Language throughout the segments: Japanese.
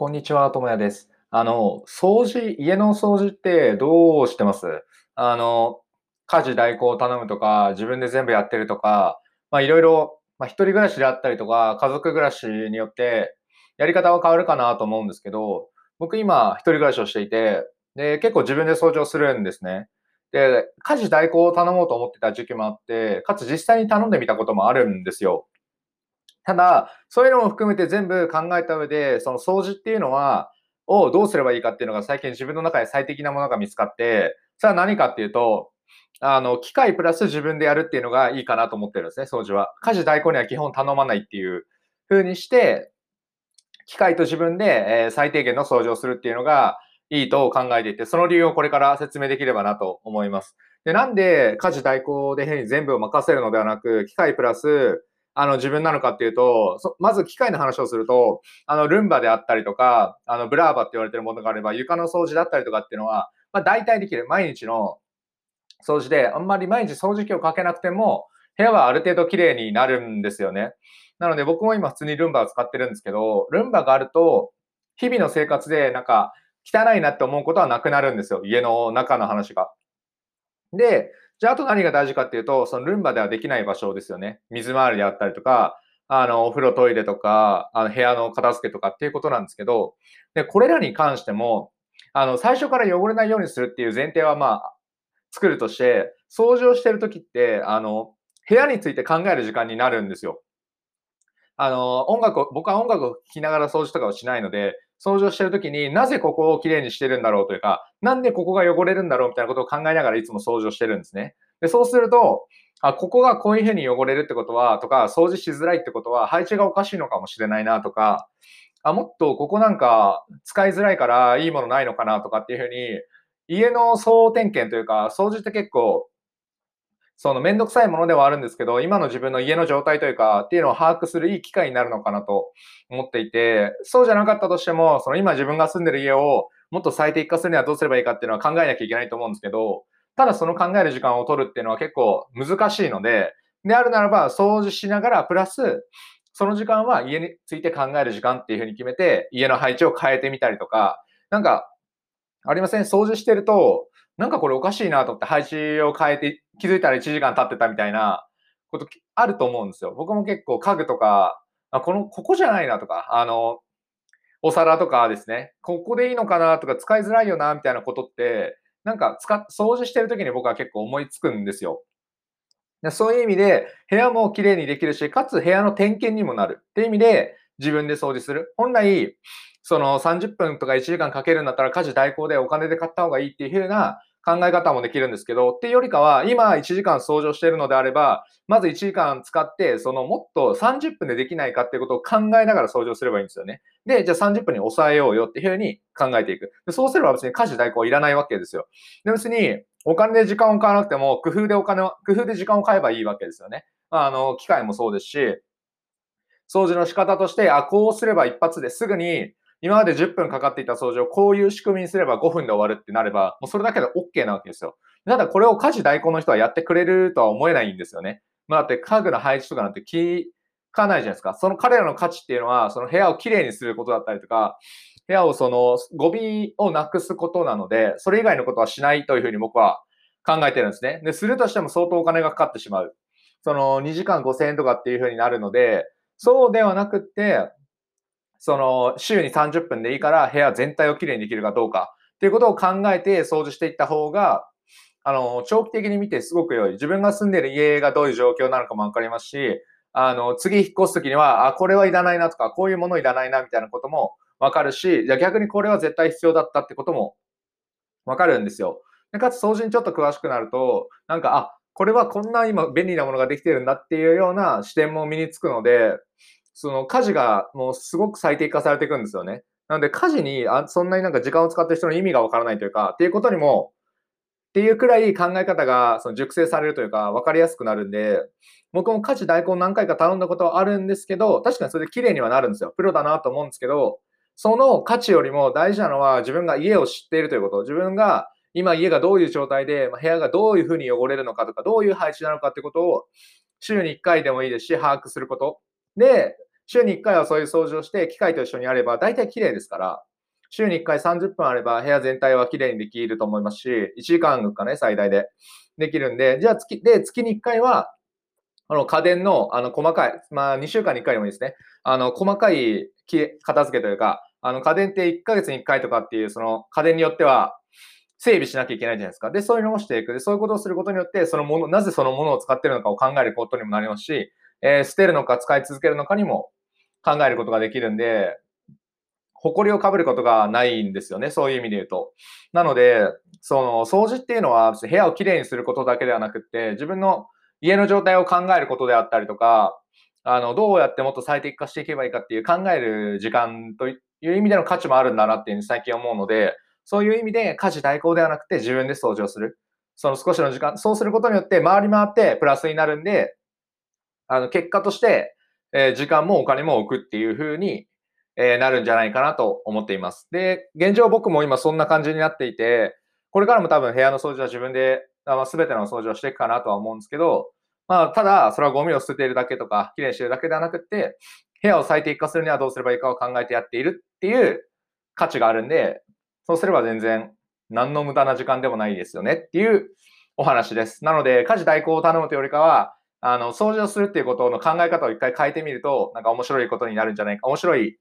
こんにちは、ともやです。あの、掃除、家の掃除ってどうしてます？あの、家事代行を頼むとか、自分で全部やってるとか、まあいろいろ、まあ一人暮らしであったりとか、家族暮らしによってやり方は変わるかなと思うんですけど、僕今一人暮らしをしていて、で、結構自分で掃除をするんですね。で、家事代行を頼もうと思ってた時期もあって、かつ実際に頼んでみたこともあるんですよ。ただ、そういうのも含めて全部考えた上で、その掃除っていうのは、をどうすればいいかっていうのが最近自分の中で最適なものが見つかって、それは何かっていうと、あの、機械プラス自分でやるっていうのがいいかなと思ってるんですね、掃除は。家事代行には基本頼まないっていう風にして、機械と自分で、え最低限の掃除をするっていうのがいいと考えていて、その理由をこれから説明できればなと思います。で、なんで家事代行で変に全部を任せるのではなく、機械プラスあの、自分なのかっていうと、まず機械の話をすると、あの、ルンバであったりとか、あの、ブラーバって言われてるものがあれば、床の掃除だったりとかっていうのは、まあ、大体できる。毎日の掃除で、あんまり毎日掃除機をかけなくても、部屋はある程度綺麗になるんですよね。なので僕も今普通にルンバを使ってるんですけど、ルンバがあると、日々の生活でなんか汚いなって思うことはなくなるんですよ。家の中の話が。で、じゃあ、あと何が大事かっていうと、そのルンバではできない場所ですよね。水回りであったりとか、あの、お風呂、トイレとか、あの、部屋の片付けとかっていうことなんですけど、で、これらに関しても、あの、最初から汚れないようにするっていう前提は、まあ、作るとして、掃除をしてるときって、あの、部屋について考える時間になるんですよ。あの、音楽を、僕は音楽を聴きながら掃除とかをしないので、掃除をしてるときになぜここをきれいにしてるんだろうというか、なんでここが汚れるんだろうみたいなことを考えながらいつも掃除をしてるんですね。で、そうすると、あ、ここがこういうふうに汚れるってことは、とか、掃除しづらいってことは、配置がおかしいのかもしれないなとか、あ、もっとここなんか使いづらいからいいものないのかなとかっていうふうに、家の総点検というか、掃除って結構そのめんどくさいものではあるんですけど、今の自分の家の状態というか、っていうのを把握するいい機会になるのかなと思っていて、そうじゃなかったとしても、その今自分が住んでる家をもっと最適化するにはどうすればいいかっていうのは考えなきゃいけないと思うんですけど、ただその考える時間を取るっていうのは結構難しいので、であるならば掃除しながら、プラス、その時間は家について考える時間っていうふうに決めて、家の配置を変えてみたりとか、なんか、ありません掃除してると、なんかこれおかしいなと思って配置を変えて、気づいたら1時間経ってたみたいなことあると思うんですよ。僕も結構家具とか、あこの、ここじゃないなとか、あの、お皿とかですね、ここでいいのかなとか使いづらいよなみたいなことって、なんか使、掃除してる時に僕は結構思いつくんですよ。そういう意味で、部屋も綺麗にできるし、かつ部屋の点検にもなるっていう意味で、自分で掃除する？本来、その30分とか1時間かけるんだったら家事代行でお金で買った方がいいっていう風な考え方もできるんですけど、っていうよりかは、今1時間掃除をしているのであれば、まず1時間使って、そのもっと30分でできないかっていうことを考えながら掃除をすればいいんですよね。で、じゃあ30分に抑えようよっていうふうに考えていく。でそうすれば別に家事代行いらないわけですよ。で、別にお金で時間を買わなくても、工夫でお金を、工夫で時間を買えばいいわけですよね。あの、機械もそうですし、掃除の仕方として、あ、こうすれば一発ですぐに今まで10分かかっていた掃除をこういう仕組みにすれば5分で終わるってなれば、もうそれだけで OK なわけですよ。ただこれを家事代行の人はやってくれるとは思えないんですよね。まあ、だって家具の配置とかなんて聞かないじゃないですか。その彼らの価値っていうのは、その部屋をきれいにすることだったりとか、部屋をそのゴミをなくすことなので、それ以外のことはしないというふうに僕は考えてるんですね。で、するとしても相当お金がかかってしまう。その2時間5000円とかっていうふうになるので、そうではなくって、その週に30分でいいから部屋全体をきれいにできるかどうかっていうことを考えて掃除していった方が、あの、長期的に見てすごく良い。自分が住んでる家がどういう状況なのかもわかりますし、あの、次引っ越すときには、あ、これはいらないなとか、こういうものいらないなみたいなこともわかるし、じゃ逆にこれは絶対必要だったってこともわかるんですよ。でかつ掃除にちょっと詳しくなると、なんか、あ、これはこんな今便利なものができてるんだっていうような視点も身につくので、その家事がもうすごく最適化されていくんですよね。なので家事にあそんなになんか時間を使ってる人の意味がわからないというか、っていうことにも、っていうくらい考え方がその熟成されるというか、分かりやすくなるんで、僕も家事代行何回か頼んだことはあるんですけど、確かにそれで綺麗にはなるんですよ。プロだなと思うんですけど、その価値よりも大事なのは自分が家を知っているということ。自分が今家がどういう状態で、部屋がどういうふうに汚れるのかとか、どういう配置なのかってことを週に1回でもいいですし、把握すること。で、週に1回はそういう掃除をして、機械と一緒にやれば大体綺麗ですから、週に1回30分あれば部屋全体は綺麗にできると思いますし、1時間かね、最大でできるんで、じゃあ月、で、月に1回は、あの、家電の、あの、細かい、まあ、2週間に1回でもいいですね。あの、細かい片付けというか、あの、家電って1ヶ月に1回とかっていう、その、家電によっては、整備しなきゃいけないじゃないですか。で、そういうのをしていく。で、そういうことをすることによって、そのもの、なぜそのものを使ってるのかを考えることにもなりますし、えー、捨てるのか使い続けるのかにも考えることができるんで、誇りをかぶることがないんですよね。そういう意味で言うと。なので、その掃除っていうのは部屋をきれいにすることだけではなくって、自分の家の状態を考えることであったりとか、あの、どうやってもっと最適化していけばいいかっていう考える時間という意味での価値もあるんだなっていうふうに最近思うので、そういう意味で家事代行ではなくて自分で掃除をする。その少しの時間、そうすることによって回り回ってプラスになるんで、あの、結果として、え、時間もお金も置くっていう風に、え、なるんじゃないかなと思っています。で、現状僕も今そんな感じになっていて、これからも多分部屋の掃除は自分で、まあ、全ての掃除をしていくかなとは思うんですけど、まあ、ただ、それはゴミを捨てているだけとか、きれいにしているだけではなくて、部屋を最適化するにはどうすればいいかを考えてやっているっていう価値があるんで、そうすれば全然何の無駄な時間でもないですよねっていうお話です。なので、家事代行を頼むというよりかは、あの、掃除をするっていうことの考え方を一回変えてみると、なんか面白いことになるんじゃないか、面白い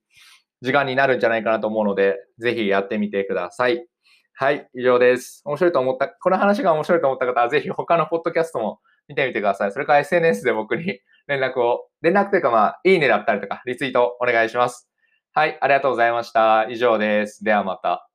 時間になるんじゃないかなと思うので、ぜひやってみてください。はい、以上です。面白いと思った、この話が面白いと思った方は、ぜひ他のポッドキャストも見てみてください。それから SNS で僕に連絡を、連絡というかまあ、いいねだったりとか、リツイートお願いします。はい、ありがとうございました。以上です。ではまた。